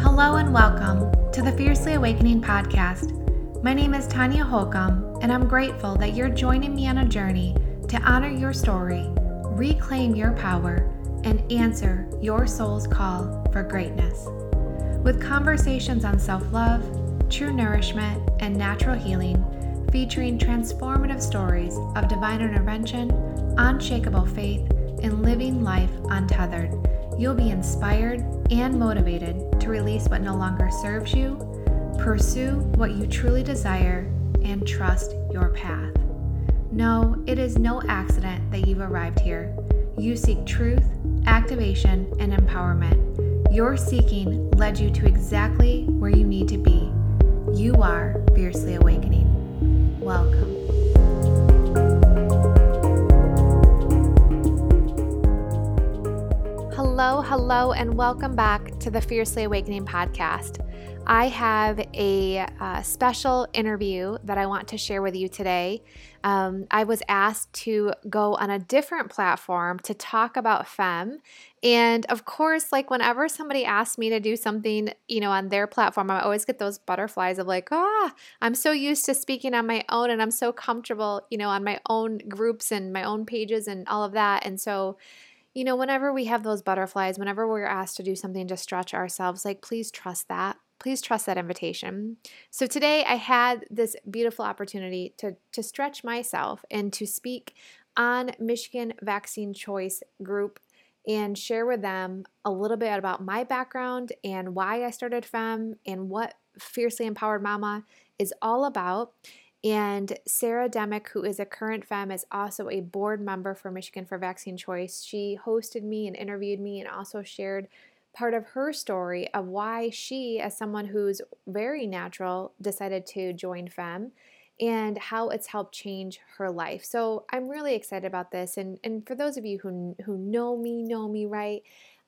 Hello and welcome to the Fiercely Awakening podcast. My name is Tanya Holcomb, and I'm grateful that you're joining me on a journey to honor your story, reclaim your power, and answer your soul's call for greatness. With conversations on self love, true nourishment, and natural healing, featuring transformative stories of divine intervention, unshakable faith, and living life untethered, you'll be inspired and motivated to release what no longer serves you, pursue what you truly desire, and trust your path. No, it is no accident that you've arrived here. You seek truth, activation, and empowerment. Your seeking led you to exactly where you need to be. You are fiercely awakening. Welcome. Hello, hello, and welcome back to the Fiercely Awakening podcast. I have a uh, special interview that I want to share with you today. Um, I was asked to go on a different platform to talk about FEM. And of course, like whenever somebody asks me to do something, you know, on their platform, I always get those butterflies of like, ah, I'm so used to speaking on my own and I'm so comfortable, you know, on my own groups and my own pages and all of that. And so, you know, whenever we have those butterflies, whenever we're asked to do something to stretch ourselves, like please trust that. Please trust that invitation. So today I had this beautiful opportunity to, to stretch myself and to speak on Michigan Vaccine Choice Group and share with them a little bit about my background and why I started FEM and what Fiercely Empowered Mama is all about. And Sara Demick, who is a current FEM, is also a board member for Michigan for Vaccine Choice. She hosted me and interviewed me and also shared part of her story of why she, as someone who's very natural, decided to join FEM and how it's helped change her life. So I'm really excited about this. And, and for those of you who, who know me, know me right,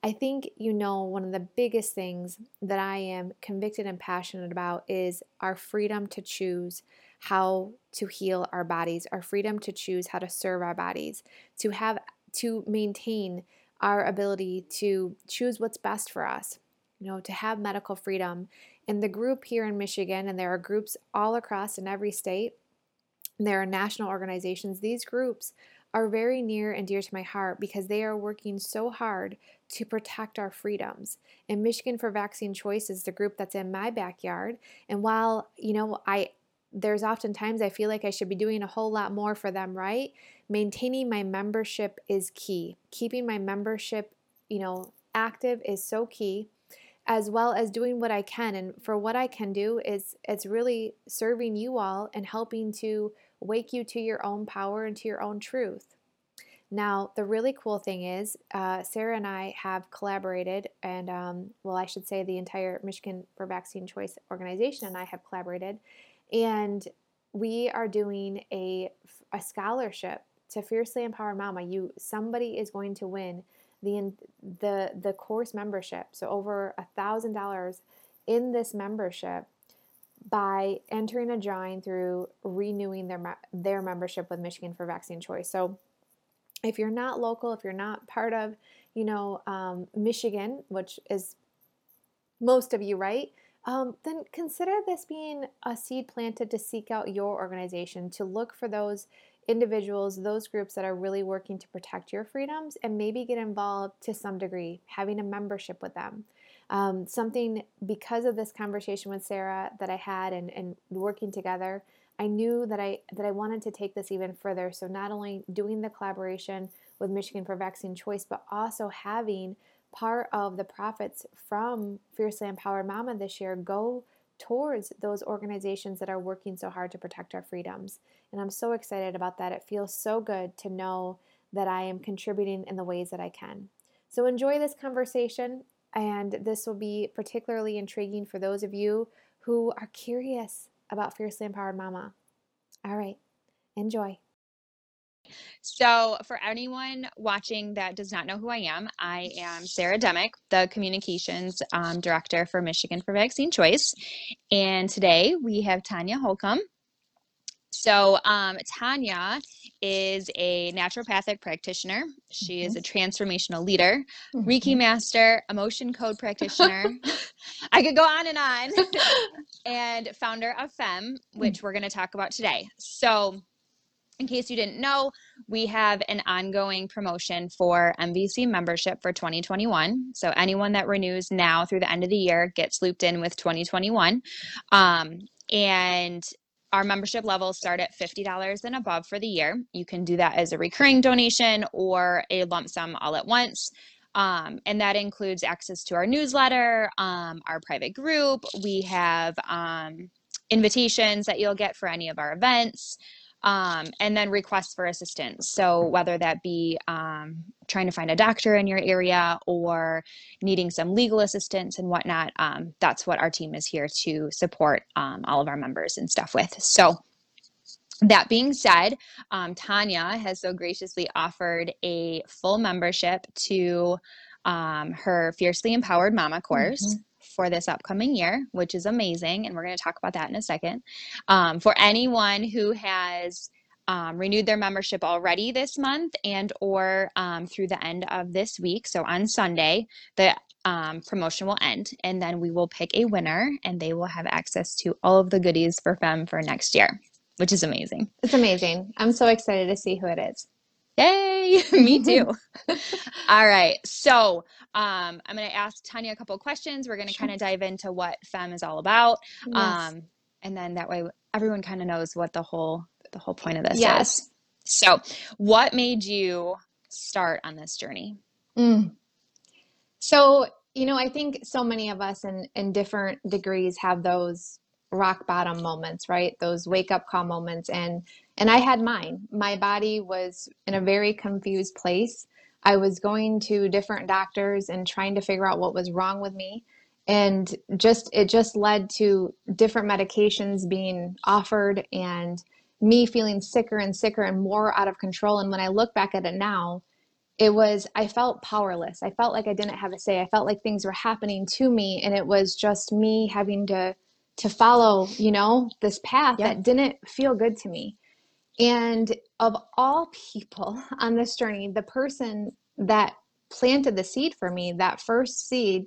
I think you know one of the biggest things that I am convicted and passionate about is our freedom to choose how to heal our bodies, our freedom to choose how to serve our bodies, to have to maintain our ability to choose what's best for us, you know, to have medical freedom. And the group here in Michigan, and there are groups all across in every state, there are national organizations. These groups are very near and dear to my heart because they are working so hard to protect our freedoms. And Michigan for Vaccine Choice is the group that's in my backyard. And while, you know, I there's oftentimes I feel like I should be doing a whole lot more for them, right? Maintaining my membership is key. Keeping my membership, you know, active is so key as well as doing what I can and for what I can do is it's really serving you all and helping to wake you to your own power and to your own truth. Now, the really cool thing is, uh, Sara and I have collaborated, and um, well, I should say the entire Michigan for Vaccine Choice organization and I have collaborated and we are doing a, a scholarship to Fiercely Empower Mama. You somebody is going to win the the the course membership. So over a thousand dollars in this membership by entering a drawing through renewing their their membership with Michigan for Vaccine Choice. So if you're not local, if you're not part of, you know, um, Michigan, which is most of you, right? um, then consider this being a seed planted to seek out your organization, to look for those individuals, those groups that are really working to protect your freedoms, and maybe get involved to some degree, having a membership with them. Um, something because of this conversation with Sara that I had and, and working together, I knew that I that I wanted to take this even further. So not only doing the collaboration with Michigan for Vaccine Choice, but also having part of the profits from Fiercely Empowered Mama this year go towards those organizations that are working so hard to protect our freedoms. And I'm so excited about that. It feels so good to know that I am contributing in the ways that I can. So enjoy this conversation, and this will be particularly intriguing for those of you who are curious about Fiercely Empowered Mama. All right, enjoy. So, for anyone watching that does not know who I am, I am Sara Demick, the communications um, director for Michigan for Vaccine Choice. And today we have Tanya Holcomb. So, um, Tanya is a naturopathic practitioner. She mm-hmm. is a transformational leader, mm-hmm. Reiki master, emotion code practitioner. I could go on and on. and founder of FEM, which mm-hmm. we're going to talk about today. So, in case you didn't know, we have an ongoing promotion for MVC membership for 2021. So anyone that renews now through the end of the year gets looped in with 2021. Um, and our membership levels start at $50 and above for the year. You can do that as a recurring donation or a lump sum all at once. Um, and that includes access to our newsletter, um, our private group. We have um, invitations that you'll get for any of our events um, and then requests for assistance. So, whether that be um, trying to find a doctor in your area or needing some legal assistance and whatnot, um, that's what our team is here to support um, all of our members and stuff with. So, that being said, um, Tanya has so graciously offered a full membership to um, her Fiercely Empowered Mama course. Mm-hmm for this upcoming year, which is amazing. And we're going to talk about that in a second. Um, for anyone who has um, renewed their membership already this month and or um, through the end of this week so on sunday the um, promotion will end and then we will pick a winner and they will have access to all of the goodies for fem for next year which is amazing it's amazing i'm so excited to see who it is Yay, me too. All right. So um, I'm going to ask Tanya a couple questions. We're going to sure. kind of dive into what FEM is all about. Yes. Um, and then that way everyone kind of knows what the whole the whole point of this yes. is. So, what made you start on this journey? Mm. So, you know, I think so many of us in in different degrees have those rock bottom moments, right? Those wake up call moments and and I had mine. My body was in a very confused place. I was going to different doctors and trying to figure out what was wrong with me. And just it just led to different medications being offered and me feeling sicker and sicker and more out of control. And when I look back at it now, it was I felt powerless. I felt like I didn't have a say. I felt like things were happening to me and it was just me having to to follow, you know, this path yep. that didn't feel good to me. And of all people on this journey, the person that planted the seed for me, that first seed,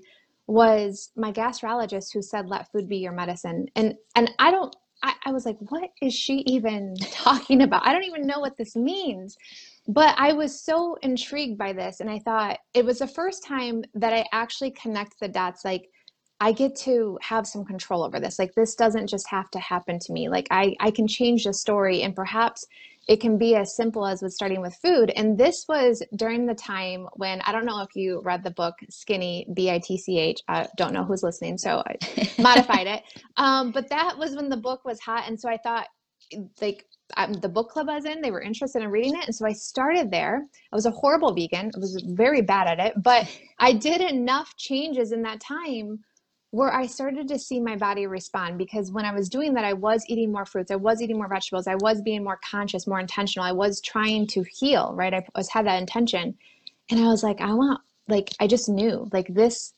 was my gastrologist who said, let food be your medicine. And and I don't I, I was like, what is she even talking about? I don't even know what this means. But I was so intrigued by this. And I thought it was the first time that I actually connect the dots like I get to have some control over this. Like this doesn't just have to happen to me. Like I, I can change the story and perhaps it can be as simple as with starting with food. And this was during the time when I don't know if you read the book Skinny B I T C H. I don't know who's listening, so I modified it. Um, but that was when the book was hot, and so I thought like um, the book club I was in, they were interested in reading it. And so I started there. I was a horrible vegan. I was very bad at it, but I did enough changes in that time where I started to see my body respond because when I was doing that, I was eating more fruits, I was eating more vegetables, I was being more conscious, more intentional. I was trying to heal, right? I was had that intention. And I was like, I want like I just knew like this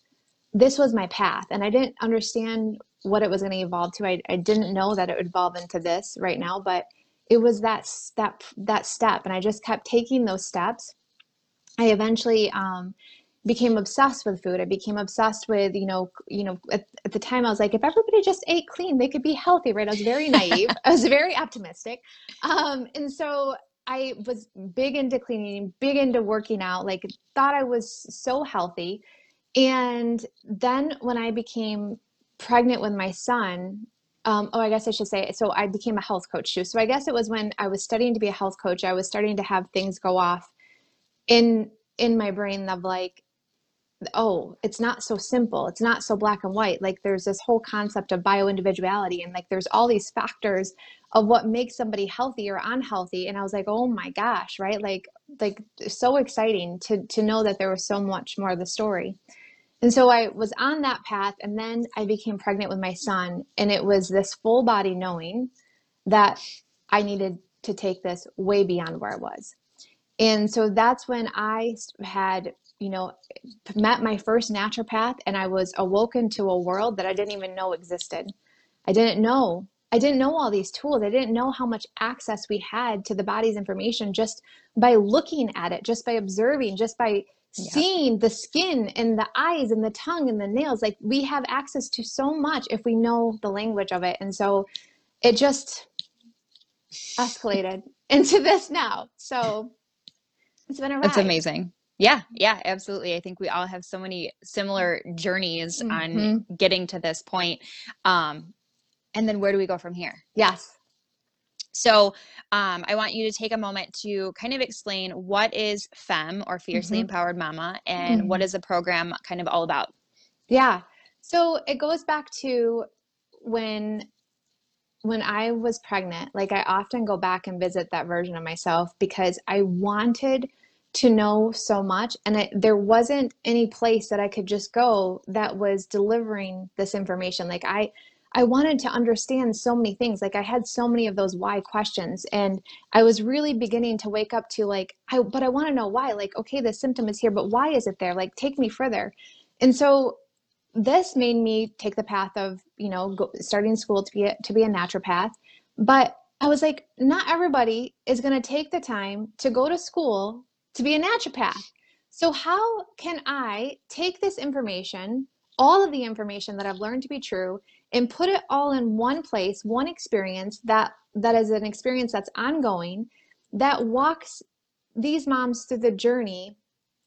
this was my path and I didn't understand what it was going to evolve to. I, I didn't know that it would evolve into this right now, but it was that step that step and I just kept taking those steps. I eventually um, became obsessed with food. I became obsessed with, you know, you know, at, at, the time I was like, if everybody just ate clean, they could be healthy, right? I was very naive. I was very optimistic. Um, and so I was big into cleaning, big into working out, like thought I was so healthy. And then when I became pregnant with my son, um, oh, I guess I should say, so I became a health coach too. So I guess it was when I was studying to be a health coach, I was starting to have things go off in in my brain of like oh it's not so simple it's not so black and white like there's this whole concept of bio individuality and like there's all these factors of what makes somebody healthy or unhealthy and i was like oh my gosh right? Like like so exciting to to know that there was so much more of the story. And so i was on that path and then i became pregnant with my son and it was this full body knowing that i needed to take this way beyond where i was. And so that's when i had you know, met my first naturopath and I was awoken to a world that I didn't even know existed. I didn't know I didn't know all these tools. I didn't know how much access we had to the body's information just by looking at it, just by observing, just by yeah. seeing the skin and the eyes and the tongue and the nails. Like we have access to so much if we know the language of it. And so it just escalated into this now. So it's been a ride. It's amazing. Yeah, yeah, absolutely. I think we all have so many similar journeys mm-hmm. on getting to this point. Um, and then where do we go from here? Yes. So, um, I want you to take a moment to kind of explain what is FEM or Fiercely mm-hmm. Empowered Mama and mm-hmm. what is the program kind of all about? Yeah. So, it goes back to when when I was pregnant, like I often go back and visit that version of myself because I wanted to know so much and I, there wasn't any place that I could just go that was delivering this information. Like I I wanted to understand so many things. Like I had so many of those why questions and I was really beginning to wake up to like I but I want to know why. Like okay, the symptom is here, but why is it there? Like take me further. And so this made me take the path of you know go, starting school to be a, to be a naturopath but i was like not everybody is going to take the time to go to school to be a naturopath. So how can i take this information all of the information that i've learned to be true and put it all in one place one experience that that is an experience that's ongoing that walks these moms through the journey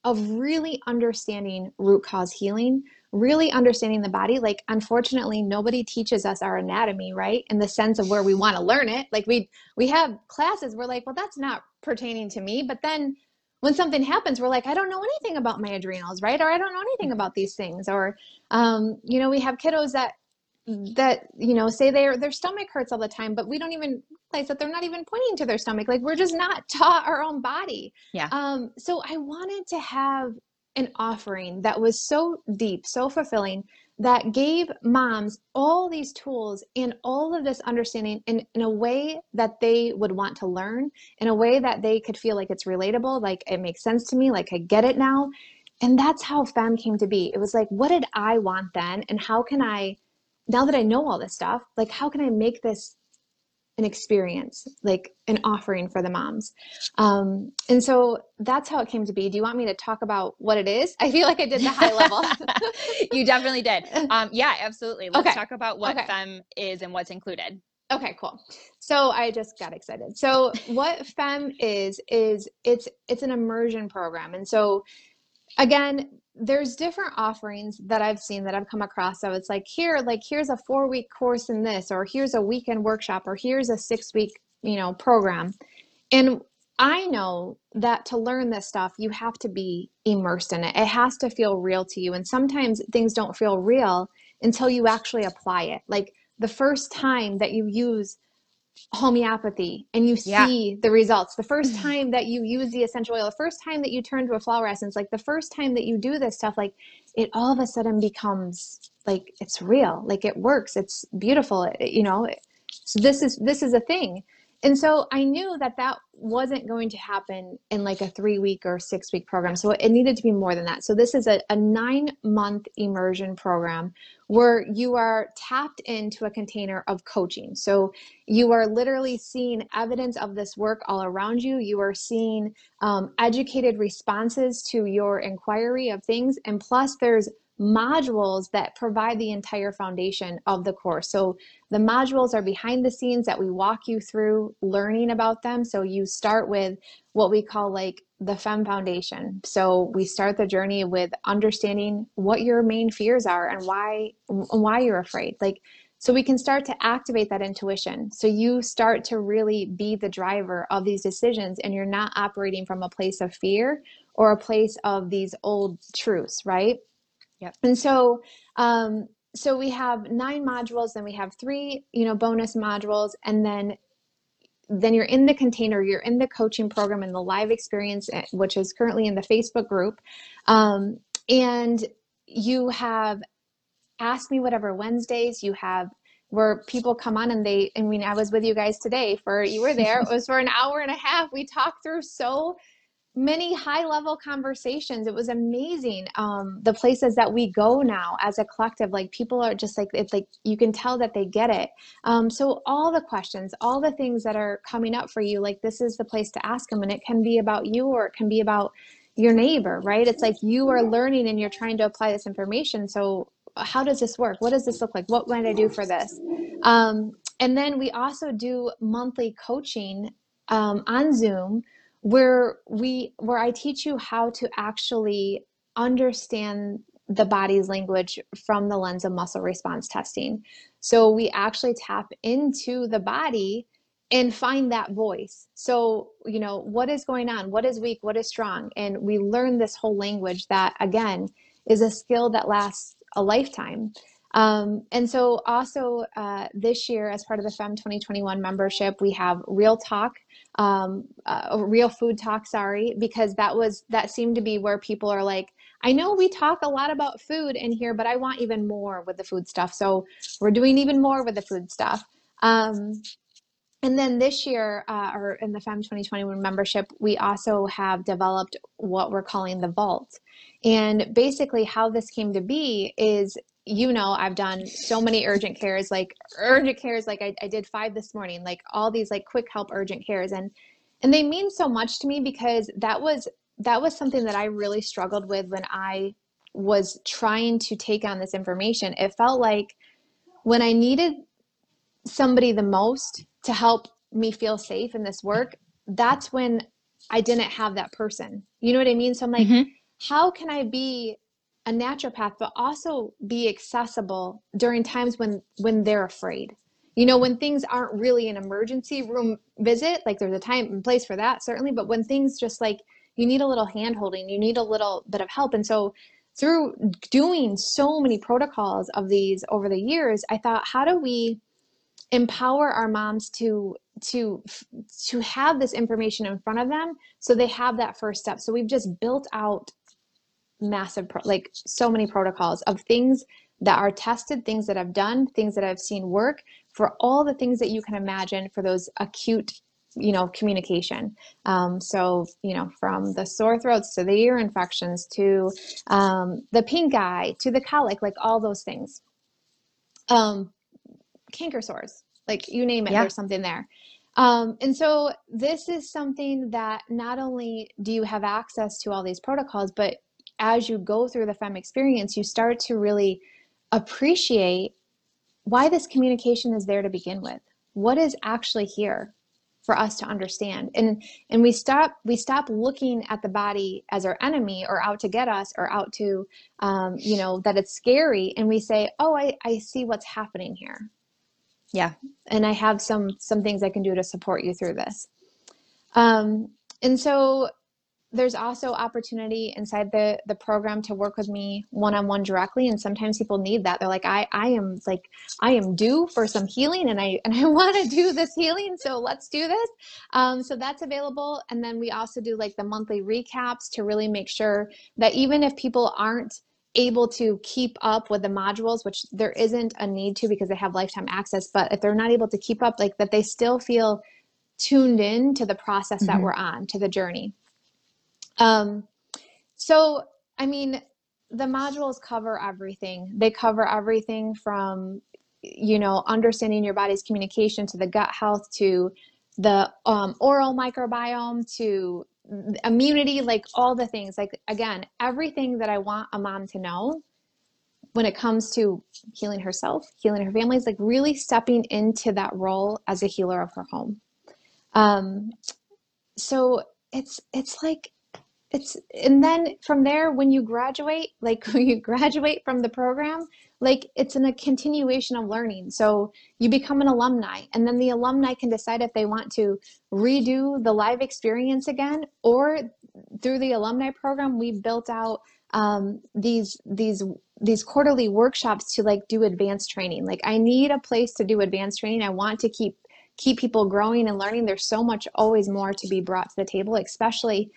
of really understanding root cause healing really understanding the body? Like unfortunately nobody teaches us our anatomy right? In the sense of where we want to learn it. Like we we have classes we're like well that's not pertaining to me but then when something happens we're like i don't know anything about my adrenals right? Or i don't know anything about these things. Or um, you know we have kiddos that that you know say their their stomach hurts all the time but we don't even realize that they're not even pointing to their stomach. Like we're just not taught our own body. Yeah. Um so i wanted to have an offering that was so deep, so fulfilling, that gave moms all these tools and all of this understanding in, in a way that they would want to learn, in a way that they could feel like it's relatable, like it makes sense to me, like I get it now. And that's how FEM came to be. It was like, what did I want then? And how can I, now that I know all this stuff, like how can I make this an experience, like an offering for the moms. Um, and so that's how it came to be. Do you want me to talk about what it is? I feel like I did the high level. you definitely did. Um, yeah, absolutely. Let's okay. talk about what okay. FEM is and what's included. Okay, cool. So I just got excited. So what FEM is is it's it's an immersion program. And so again, there's different offerings that I've seen that I've come across. So it's like here, like here's a four week course in this, or here's a weekend workshop, or here's a six week, you know, program. And I know that to learn this stuff, you have to be immersed in it. It has to feel real to you. And sometimes things don't feel real until you actually apply it. Like the first time that you use homeopathy and you see yeah. the results. The first mm. time that you use the essential oil the first time that you turn to a flower essence like the first time that you do this stuff like it all of a sudden becomes like it's real. Like it works. It's beautiful you know? So this is this is a thing and so I knew that that wasn't going to happen in like a three week or six week program. So it needed to be more than that. So this is a, a nine month immersion program where you are tapped into a container of coaching. So you are literally seeing evidence of this work all around you. You are seeing um, educated responses to your inquiry of things. And plus, there's modules that provide the entire foundation of the course. So the modules are behind the scenes that we walk you through learning about them. So you start with what we call like the FEM Foundation. So we start the journey with understanding what your main fears are and why why you're afraid. Like so we can start to activate that intuition. So you start to really be the driver of these decisions and you're not operating from a place of fear or a place of these old truths, right? Yep. And so, um, so we have nine modules, then we have three, you know, bonus modules, and then then you're in the container, you're in the coaching program and the live experience, eh, which is currently in the Facebook group, um, and you have Ask Me Whatever Wednesdays. You have where people come on and they, I mean, I was with you guys today for you were there. it was for an hour and a half. We talked through so many high level conversations. It was amazing. Um, the places that we go now as a collective, like people are just like, it's like you can tell that they get it. Um, so, all the questions, all the things that are coming up for you, like this is the place to ask them. And it can be about you or it can be about your neighbor, right? It's like you are learning and you're trying to apply this information. So, how does this work? What does this look like? What might I do for this? Um, and then we also do monthly coaching um, on Zoom where we where I teach you how to actually understand the body's language from the lens of muscle response testing. So we actually tap into the body and find that voice. So, you know, what is going on? What is weak? What is strong? And we learn this whole language that, again, is a skill that lasts a lifetime. Um, and so, also uh, this year, as part of the FEM 2021 membership, we have Real Talk, um, uh, Real Food Talk, sorry, because that was that seemed to be where people are like, I know we talk a lot about food in here, but I want even more with the food stuff. So we're doing even more with the food stuff. Um, and then this year, uh, or in the FEM 2021 membership, we also have developed what we're calling the Vault. And basically, how this came to be is you know i've done so many urgent cares like urgent cares like I, I, did five this morning like all these like quick help urgent cares and and they mean so much to me because that was that was something that i really struggled with when i was trying to take on this information. It felt like when i needed somebody the most to help me feel safe in this work that's when i didn't have that person. You know what i mean? So i'm like mm-hmm. how can i be a naturopath but also be accessible during times when when they're afraid. You know when things aren't really an emergency room visit like there's a time and place for that certainly but when things just like you need a little hand holding you need a little bit of help. And so through doing so many protocols of these over the years i thought how do we empower our moms to to to have this information in front of them so they have that first step? So we've just built out massive pro- like so many protocols of things that are tested things that i've done things that i've seen work for all the things that you can imagine for those acute you know communication. Um, so you know from the sore throats to the ear infections to um, the pink eye to the colic like all those things. Um, canker sores like you name it yeah. there's something there. Um, and so this is something that not only do you have access to all these protocols but as you go through the FEM experience, you start to really appreciate why this communication is there to begin with. What is actually here for us to understand? And and we stop we stop looking at the body as our enemy or out to get us or out to um, you know that it's scary, and we say, oh, I, I see what's happening here. Yeah, and I have some some things I can do to support you through this. Um, and so there's also opportunity inside the the program to work with me one-on-one directly and sometimes people need that. They're like i i am like i am due for some healing and i and i want to do this healing so let's do this. Um, so that's available and then we also do like the monthly recaps to really make sure that even if people aren't able to keep up with the modules which there isn't a need to because they have lifetime access but if they're not able to keep up like that they still feel tuned in to the process mm-hmm. that we're on to the journey um, so, I mean, the modules cover everything. They cover everything from, you know, understanding your body's communication to the gut health to the um, oral microbiome to immunity, like all the things. Like, again, everything that I want a mom to know when it comes to healing herself, healing her family, is like really stepping into that role as a healer of her home. Um, so it's it's like it's and then from there when you graduate like when you graduate from the program like it's in a continuation of learning. So you become an alumni and then the alumni can decide if they want to redo the live experience again or through the alumni program we built out um, these these these quarterly workshops to like do advanced training. Like i need a place to do advanced training. I want to keep keep people growing and learning. There's so much always more to be brought to the table especially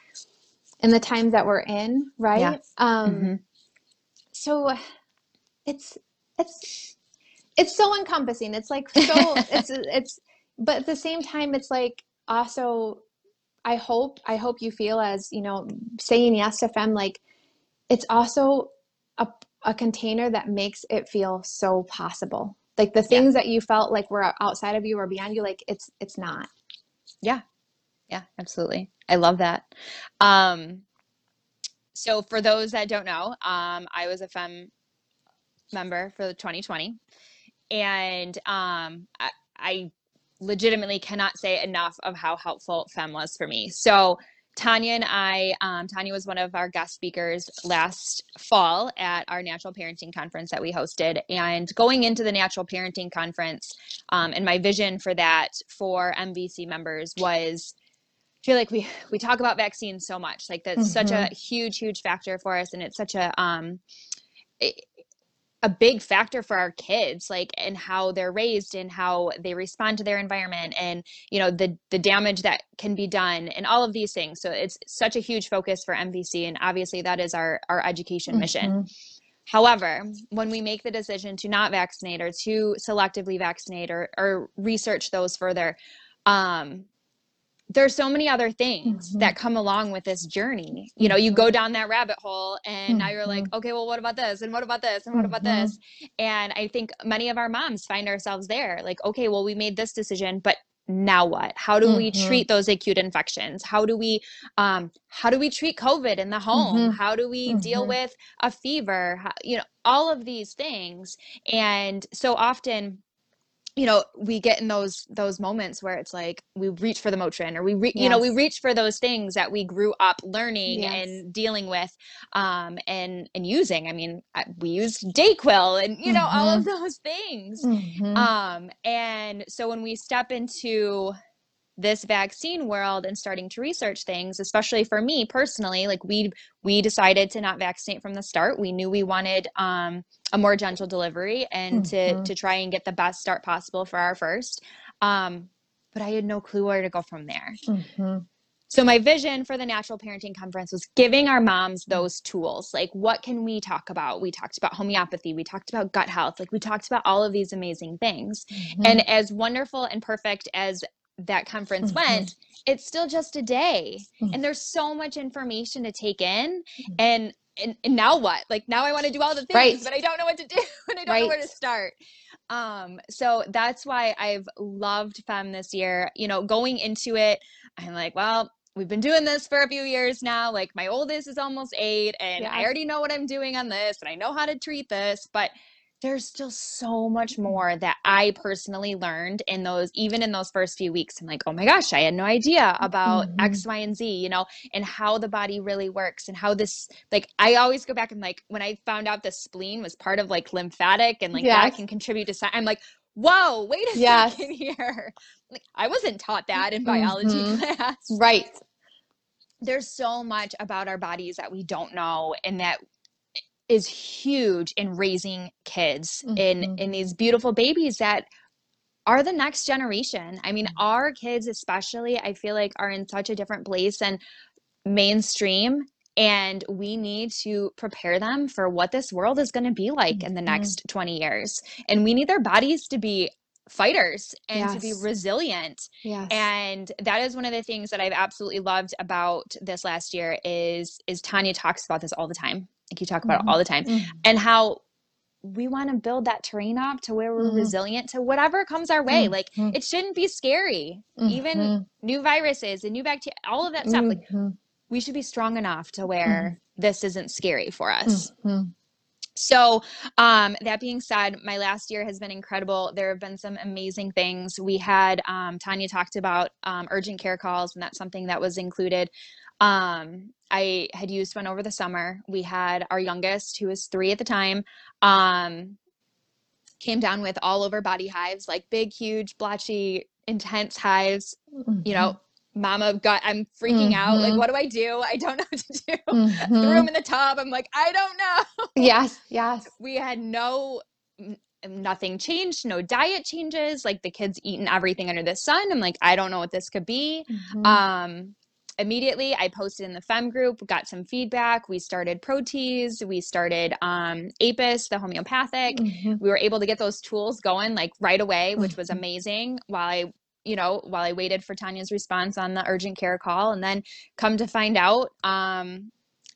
in the times that we're in, right? Yeah. Um, mm-hmm. So it's it's it's so encompassing. It's like so it's it's but at the same time it's like also I hope I hope you feel as you know saying yes to fem like it's also a a container that makes it feel so possible. Like the things yeah. that you felt like were outside of you or beyond you, like it's it's not. Yeah, yeah, absolutely. I love that. Um, so for those that don't know, um, I was a fem member for the 2020, and um, I, I legitimately cannot say enough of how helpful FEM was for me. So Tanya and I, um, Tanya was one of our guest speakers last fall at our natural parenting conference that we hosted. And going into the natural parenting conference, um, and my vision for that for MVC members was feel like we we talk about vaccines so much like that's mm-hmm. such a mm-hmm. huge huge factor for us and it's such a um a big factor for our kids like and how they're raised and how they respond to their environment and you know the the damage that can be done and all of these things so it's such a huge focus for MVC and obviously that is our our education mm-hmm. mission However, when we make the decision to not vaccinate or to selectively vaccinate or, or research those further, um, there's so many other things mm-hmm. that come along with this journey. You know, you go down that rabbit hole and mm-hmm. now you're like, mm-hmm. okay, well, what about this? And what about this? And what about mm-hmm. this? And I think many of our moms find ourselves there like, okay, well, we made this decision, but now what how do we mm-hmm. treat those acute infections how do we um how do we treat covid in the home mm-hmm. how do we deal with a fever how, you know all of these things and so often you know we get in those those moments where it's like we reach for the motrin or we re- yes. you know we reach for those things that we grew up learning yes. and dealing with um and and using i mean we used dayquil and you know mm-hmm. all of mm-hmm. those things mm-hmm. um and so when we step into this vaccine world and starting to research things especially for me personally like we we decided to not vaccinate from the start we knew we wanted um, a more gentle delivery and mm-hmm. to to try and get the best start possible for our first um, but i had no clue where to go from there mm-hmm. so my vision for the natural parenting conference was giving our moms those tools like what can we talk about we talked about homeopathy we talked about gut health like we talked about all of these amazing things mm-hmm. and as wonderful and perfect as that conference mm-hmm. went it's still just a day mm-hmm. and there's so much information to take in mm-hmm. and and, and now what like now i want to do all the things right. but i don't know what to do and i don't right. know where to start um so that's why i've loved fem this year you know going into it i'm like well we've been doing this for a few years now like my oldest is almost eight and yeah. i already know what i'm doing on this and i know how to treat this but there's still so much more that I personally learned in those, even in those first few weeks. I'm like, oh my gosh, I had no idea about mm-hmm. X, Y, and Z, you know, and how the body really works and how this, like, I always go back and like, when I found out the spleen was part of like lymphatic and like yes. that can contribute to, I'm like, whoa, wait a yes. second here. Like, I wasn't taught that in biology mm-hmm. class. Right there's so much about our bodies that we don't know and that is huge in raising kids mm-hmm. in in these beautiful babies that are the next generation. I mean, mm-hmm. our kids especially, I feel like are in such a different place than mainstream and we need to prepare them for what this world is going to be like mm-hmm. in the mm-hmm. next 20 years. And we need their bodies to be fighters and yes. to be resilient. Yes. And that is one of the things that I've absolutely loved about this last year is is Tanya talks about this all the time you talk about mm-hmm. all the time mm-hmm. and how we want to build that terrain up to where we're mm-hmm. resilient to whatever comes our way. Like mm-hmm. it shouldn't be scary. Even mm-hmm. new viruses and new bacteria, all of that stuff. Like mm-hmm. we should be strong enough to where this isn't scary for us. So, um, that being said, my last year has been incredible. There have been some amazing things. We had um, Tanya talked about um, urgent care calls, and that's something that was included. Um, I had used one over the summer. We had our youngest, who was three at the time, um, came down with all over body hives, like big, huge, blotchy, intense hives. Mm-hmm. You know, mama got i'm freaking mm-hmm. out like mm-hmm. what do i do i don't know what to do mm-hmm. threw him in the tub i'm like i don't know yes yes we had no nothing changed no diet changes like the kids eating everything under the sun i'm like i don't know what this could be mm-hmm. um immediately i posted in the fem group got some feedback we started protease we started um, apis the homeopathic mm-hmm. we were able to get those tools going like right away which was mm-hmm. amazing while i you know, while I waited for Tanya's response on the urgent care call. And then come to find out, um,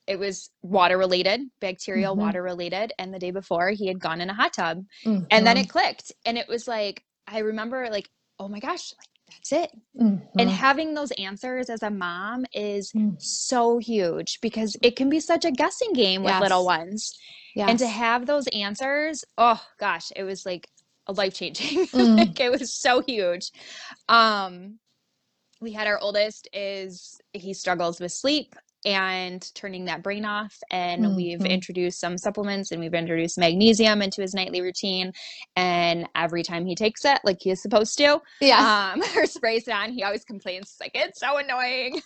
it was water related, bacterial Mhm. water related. And the day before, he had gone in a hot tub. Mhm. And then it clicked. And it was like, I remember, like, oh my gosh, like, that's it. And Mhm. having those answers as a mom is Mm. so huge because it can be such a guessing game with little Yes. ones. And to have those answers, oh gosh, it was like a life changing. Mm. like it was so huge. Um we had our oldest is he struggles with sleep and turning that brain off and we've Mhm. introduced some supplements and we've introduced magnesium into his nightly routine and every time he takes it like he is supposed to yeah. um or sprays it on he always complains like it's so annoying.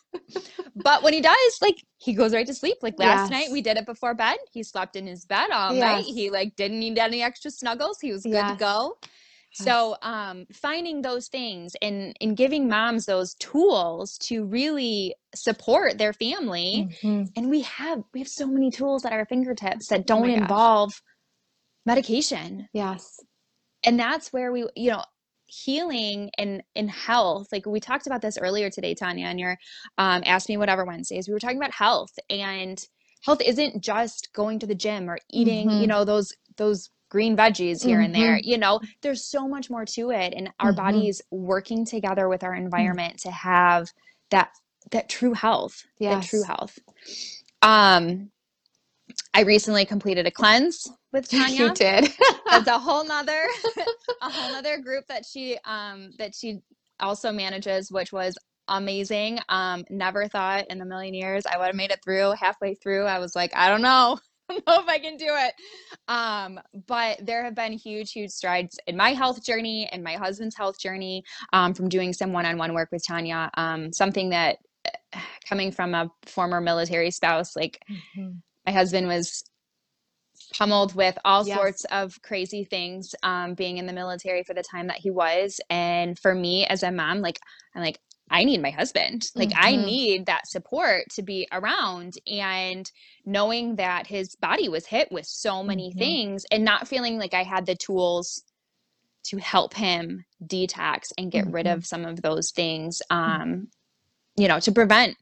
But when he does like he goes right to sleep. Like last night we did it before bed. He slept in his bed all night. He like didn't need any extra snuggles. He was good to go so um finding those things and and giving moms those tools to really support their family Mhm. and we have we have so many tools at our fingertips that Oh don't gosh. involve medication Yes. and that's where we you know healing and and health like we talked about this earlier today tanya and your um ask me whatever wednesdays we were talking about health and health isn't just going to the gym or eating you Mhm. know those those green veggies here and there Mhm. you know there's so much more to it and our Mhm. bodies working together with Mm. our environment to have that that true health that true health um i recently completed a cleanse with tanya You did. that's a whole nother a whole nother group that she um that she also manages which was amazing um never thought in a million years i would have made it through halfway through i was like i don't know don't know if I can do it. Um, but there have been huge, huge strides in my health journey and my husband's health journey um, from doing some one on one work with Tanya. Um, something that uh, coming from a former military spouse, like Mhm. my husband was pummeled with all Yes. sorts of crazy things um, being in the military for the time that he was and for me as a mom like i'm like i need my husband like i Mhm. need that support to be around and knowing that his body was hit with so many Mhm. things and not feeling like i had the tools to help him detox and get rid Mhm. of some of those things um you know to prevent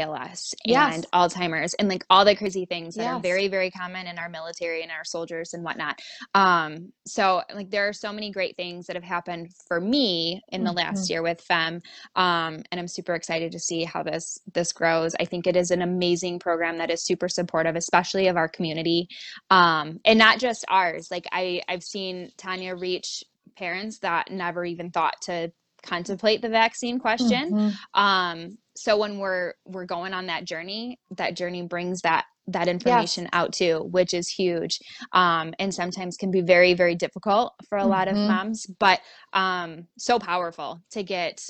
ALS and Alzheimer's and like all the crazy things that are very, very common in our military and our soldiers and whatnot. Um, so like there are so many great things that have happened for me in the last Mhm. year with FEM. Um, and I'm super excited to see how this this grows. I think it is an amazing program that is super supportive, especially of our community. Um, and not just ours. Like I, I've seen Tanya reach parents that never even thought to contemplate the vaccine question Mhm. um so when we're we're going on that journey that journey brings that that information out too which is huge um and sometimes can be very very difficult for a lot of Mhm. moms but um so powerful to get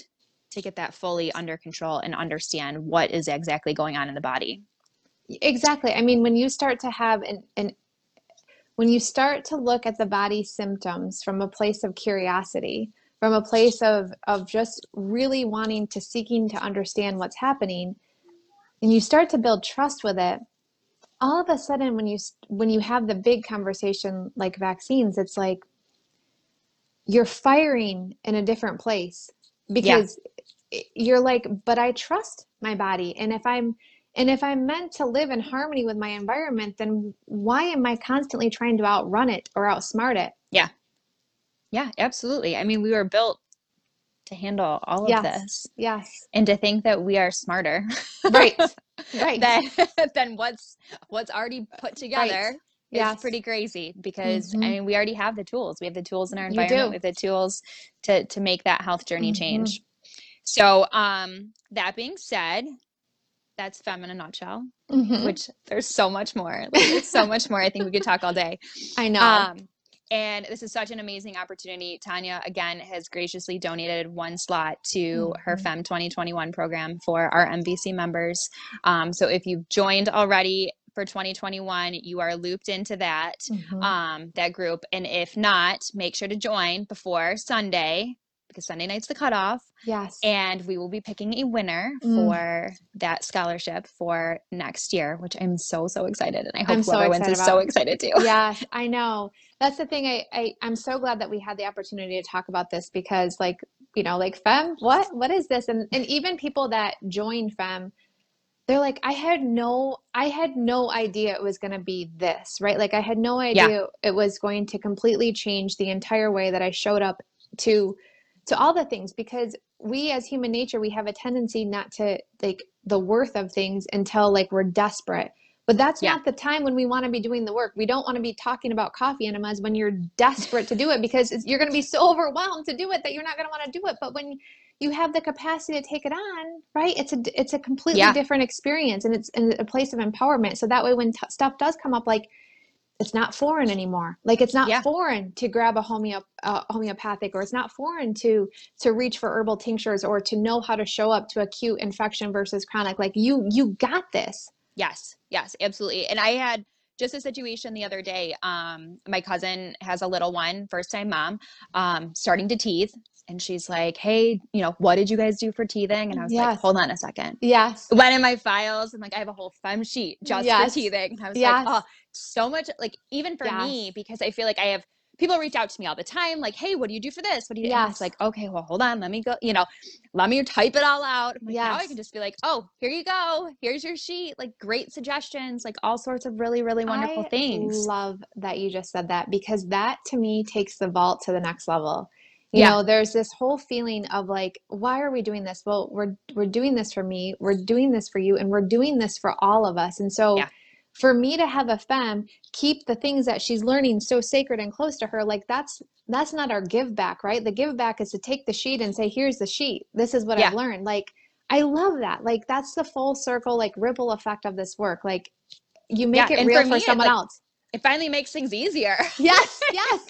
to get that fully under control and understand what is exactly going on in the body Exactly. I mean, when you start to have an, an when you start to look at the body symptoms from a place of curiosity, from a place of of just really wanting to seeking to understand what's happening, and you start to build trust with it, all of a sudden when you when you have the big conversation like vaccines, it's like you're firing in a different place because i- you're like, but I trust my body, and if I'm and if I'm meant to live in harmony with my environment, then why am I constantly trying to outrun it or outsmart it? yeah yeah absolutely i mean we were built to handle all of Yes. this Yes. and to think that we are smarter Right. Right. than than what's what's already put together is Yes. pretty crazy because Mhm. I mean we already have the tools. We have the tools in our environment. We have the tools to to make that health journey Mhm. change. So um that being said, that's fem in a nutshell. Mhm. Which there's so much more. Like, there's so much more. I think we could talk all day. I know. Um, and this is such an amazing opportunity. Tanya, again, has graciously donated one slot to her Mhm. FEM 2021 program for our MVC members. Um, so if you've joined already for 2021, you are looped into that Mhm. um, that group. And if not, make sure to join before Sunday because Sunday night's the cutoff. yes. And we will be picking a winner Mm. for that scholarship for next year, which I'm so, so excited. And I hope I'm so whoever wins excited is so excited too. yes, I know. That's the thing. I, I I'm so glad that we had the opportunity to talk about this because, like, you know, like fem, what what is this? And and even people that join fem, they're like, I had no I had no idea it was gonna be this, right? Like I had no idea Yeah. it was going to completely change the entire way that I showed up to to all the things because we as human nature we have a tendency not to like the worth of things until like we're desperate but that's Yeah. not the time when we want to be doing the work we don't want to be talking about coffee enemas when you're desperate to do it because it's, you're going to be so overwhelmed to do it that you're not going to want to do it but when you have the capacity to take it on right it's a it's a completely Yeah. different experience and it's in a place of empowerment so that way when t- stuff does come up like it's not foreign anymore. Like it's not Yeah. foreign to grab a homeo- uh, homeopathic, or it's not foreign to to reach for herbal tinctures, or to know how to show up to acute infection versus chronic. Like you, you got this. Yes, yes, absolutely. And I had just a situation the other day. Um, my cousin has a little one, first time mom, um, starting to teeth. And she's like, Hey, you know, what did you guys do for teething? And I was like, Hold on a second. Yes. Went in my files and like I have a whole fem sheet just Yes. for teething. And I was Yes. like, Oh, so much like even for me, because I feel like I have people reach out to me all the time, like, Hey, what do you do for this? What do you do? Yes. it's like, okay, well, hold on, let me go, you know, let me type it all out. Like, now I can just be like, oh, here you go. Here's your sheet. Like great suggestions, like all sorts of really, really wonderful I things. love that you just said that because that to me takes the vault to the next level. You Yeah. know, there's this whole feeling of like, why are we doing this? Well, we're we're doing this for me, we're doing this for you, and we're doing this for all of us. And so Yeah. for me to have a femme keep the things that she's learning so sacred and close to her, like that's that's not our give back, right? The give back is to take the sheet and say, here's the sheet. This is what Yeah. I've learned. Like I love that. Like that's the full circle, like ripple effect of this work. Like you make it real for for, me, it, someone like- else. It finally makes things easier. Yes, yes,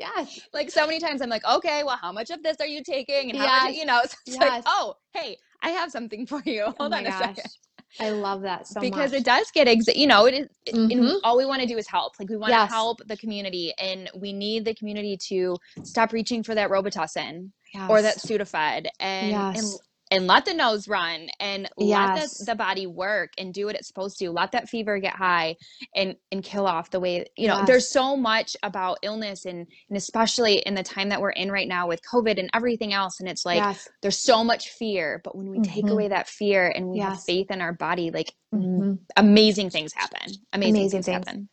yes. like so many times I'm like, okay, well, how much of this are you taking? And how much, you know, so it's Yes. like, oh, hey, I have something for you. Oh Hold my on a gosh. second. I love that so because much. it does get exa- you know it is it- Mhm. all we want to do is help like we want to Yes. help the community and we need the community to stop reaching for that robitussin or that Yes. sudafed and Yes. and let the nose run and let the, the body work and do what it's supposed to let that fever get high and and kill off the way you know there's so much about illness and and especially in the time that we're in right now with covid and everything else and it's like yes. there's so much fear but when we take Mhm. away that fear and we have faith in our body like m- Mhm. amazing things happen amazing, Amazing things, things. happen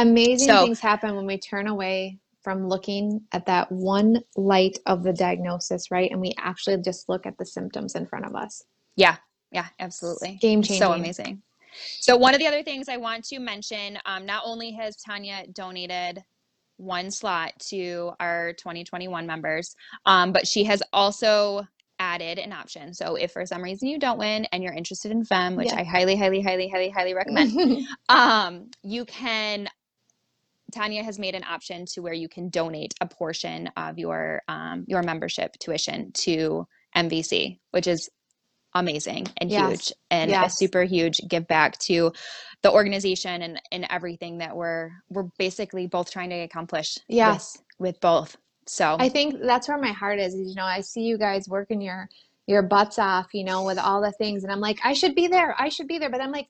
Amazing So- things happen when we turn away from looking at that one light of the diagnosis, right? And we actually just look at the symptoms in front of us. yeah yeah absolutely Game It's so amazing so one of the other things i want to mention um, not only has tanya donated one slot to our 2021 members um, but she has also added an option so if for some reason you don't win and you're interested in fem which Yeah. i highly highly highly highly highly recommend um, you can Tanya has made an option to where you can donate a portion of your um, your membership tuition to MVC, which is amazing and Yes. huge and a super huge give back to the organization and, and everything that we're we're basically both trying to accomplish Yes. with, both. So I think that's where my heart is. is, You know, I see you guys working your your butts off, you know, with all the things, and I'm like, I should be there. I should be there. But I'm like,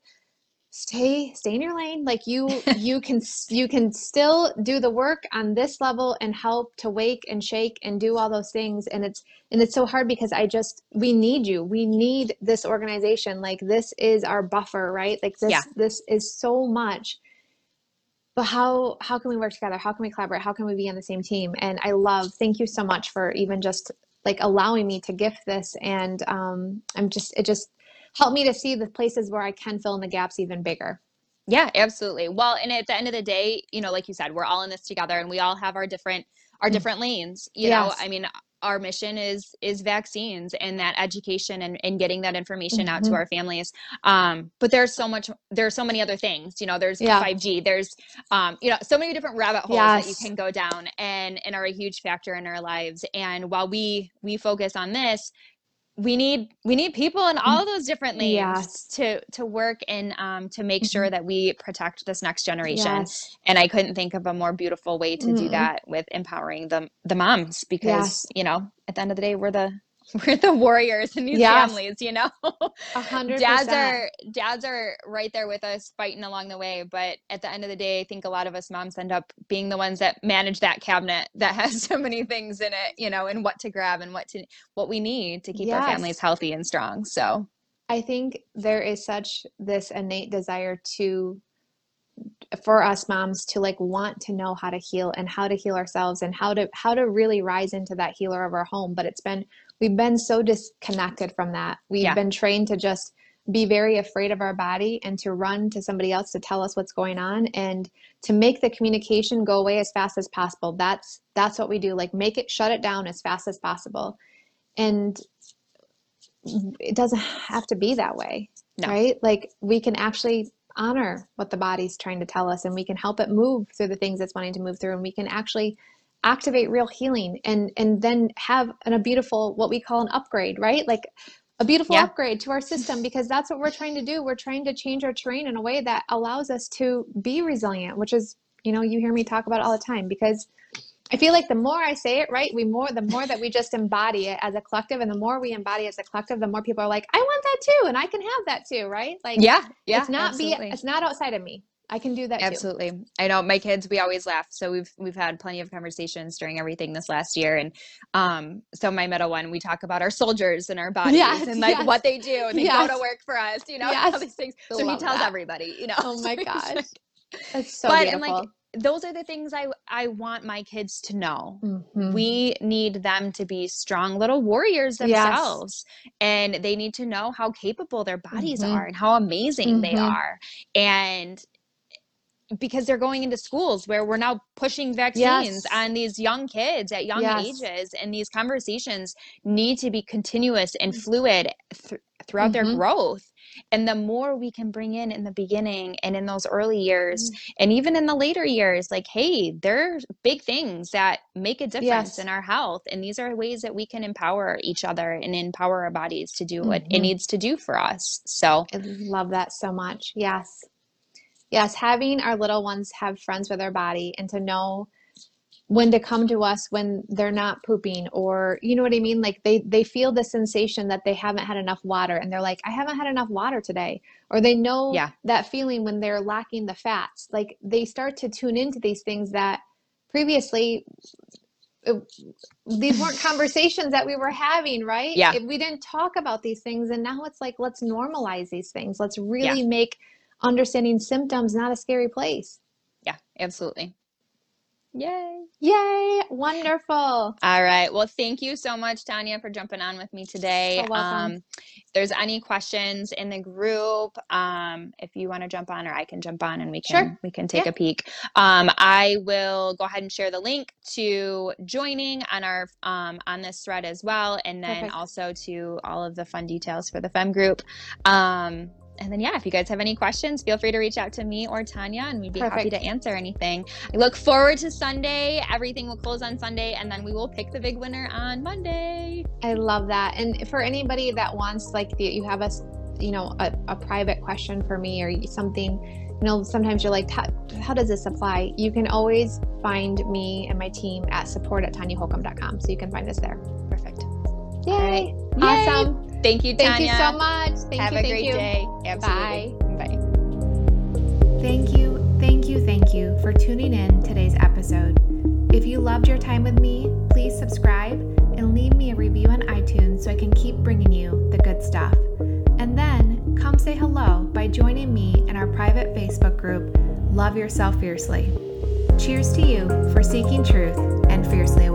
stay stay in your lane. Like you you can you can still do the work on this level and help to wake and shake and do all those things. And it's and it's so hard because I just we need you. We need this organization. Like this is our buffer, right? Like this Yeah. this is so much but how how can we work together how can we collaborate how can we be on the same team and i love thank you so much for even just like allowing me to gift this and um i'm just it just helped me to see the places where i can fill in the gaps even bigger Yeah, absolutely. Well, and at the end of the day, you know, like you said, we're all in this together and we all have our different our Mm. different lanes. You know, I mean, our mission is is vaccines and that education and, and getting that information out to Mhm. our families. Um, but there's so much there's so many other things. You know, there's Yeah. 5G, there's um, you know, so many different rabbit holes that you can go down and and are a huge factor in our lives. And while we we focus on this, we need we need people in all mm, those different lanes Yes. to to work and um, to make sure mm-hmm. that we protect this next generation yes and i couldn't think of a more beautiful way to do Mm-mm. that with empowering the the moms because Yes. you know at the end of the day we're the we're the warriors in these yes. families, you know. A hundred dads are dads are right there with us fighting along the way. But at the end of the day, I think a lot of us moms end up being the ones that manage that cabinet that has so many things in it, you know, and what to grab and what to what we need to keep yes. our families healthy and strong. So I think there is such this innate desire to for us moms to like want to know how to heal and how to heal ourselves and how to how to really rise into that healer of our home but it's been we've been so disconnected from that we've yeah. been trained to just be very afraid of our body and to run to somebody else to tell us what's going on and to make the communication go away as fast as possible that's that's what we do like make it shut it down as fast as possible and it doesn't have to be that way no. right like we can actually honor what the body's trying to tell us and we can help it move through the things it's wanting to move through and we can actually activate real healing and and then have an, a beautiful what we call an upgrade right like a beautiful yeah. upgrade to our system because that's what we're trying to do we're trying to change our terrain in a way that allows us to be resilient which is you know you hear me talk about all the time because I feel like the more I say it, right, we more the more that we just embody it as a collective, and the more we embody as a collective, the more people are like, I want that too, and I can have that too, right? Like, yeah, yeah, it's not absolutely. be, it's not outside of me. I can do that absolutely. Too. I know my kids. We always laugh, so we've we've had plenty of conversations during everything this last year, and um, so my middle one, we talk about our soldiers and our bodies yes, and like yes. what they do, and they yes. go to work for us, you know, all these things. So he tells that. everybody, you know. Oh my gosh, That's so but, beautiful. And like those are the things I I want my kids to know. Mm-hmm. We need them to be strong little warriors themselves yes. and they need to know how capable their bodies mm-hmm. are and how amazing mm-hmm. they are. And because they're going into schools where we're now pushing vaccines yes. on these young kids at young yes. ages and these conversations need to be continuous and mm. fluid th- throughout their mm-hmm. growth and the more we can bring in in the beginning and in those early years mm-hmm. and even in the later years, like, hey, there's big things that make a difference yes. in our health. And these are ways that we can empower each other and empower our bodies to do what mm-hmm. it needs to do for us. So I love that so much. Yes. Yes. Having our little ones have friends with their body and to know when to come to us when they're not pooping or you know what i mean like they they feel the sensation that they haven't had enough water and they're like i haven't had enough water today or they know yeah. that feeling when they're lacking the fats like they start to tune into these things that previously it, uh, these weren't conversations that we were having right yeah we didn't talk about these things and now it's like let's normalize these things let's really yeah. make understanding symptoms not a scary place yeah absolutely Yay. Yay. Wonderful. All right. Well, thank you so much, Tanya, for jumping on with me today. So um, if there's any questions in the group, um, if you want to jump on or I can jump on and we can sure. we can take yeah. a peek. Um, I will go ahead and share the link to joining on our um, on this thread as well. And then Perfect. also to all of the fun details for the FEM group. And then yeah if you guys have any questions feel free to reach out to me or tanya and we'd be Perfect. happy to answer anything. I look forward to sunday. Everything will close on sunday and then we will pick the big winner on monday. I love that. And for anybody that wants like the, you have a you know a, a private question for me or something you know sometimes you're like how, how does this apply? You can always find me and my team at support at tanyaholcomb.com so you can find us there. Perfect. Yay, Yay. awesome Thank you, Tanya. Thank you so much. Thank Have you. a thank great you. day. Absolutely. Bye. Bye. Thank you, thank you, thank you for tuning in today's episode. If you loved your time with me, please subscribe and leave me a review on iTunes so I can keep bringing you the good stuff. And then come say hello by joining me in our private Facebook group, Love Yourself Fiercely. Cheers to you for seeking truth and fiercely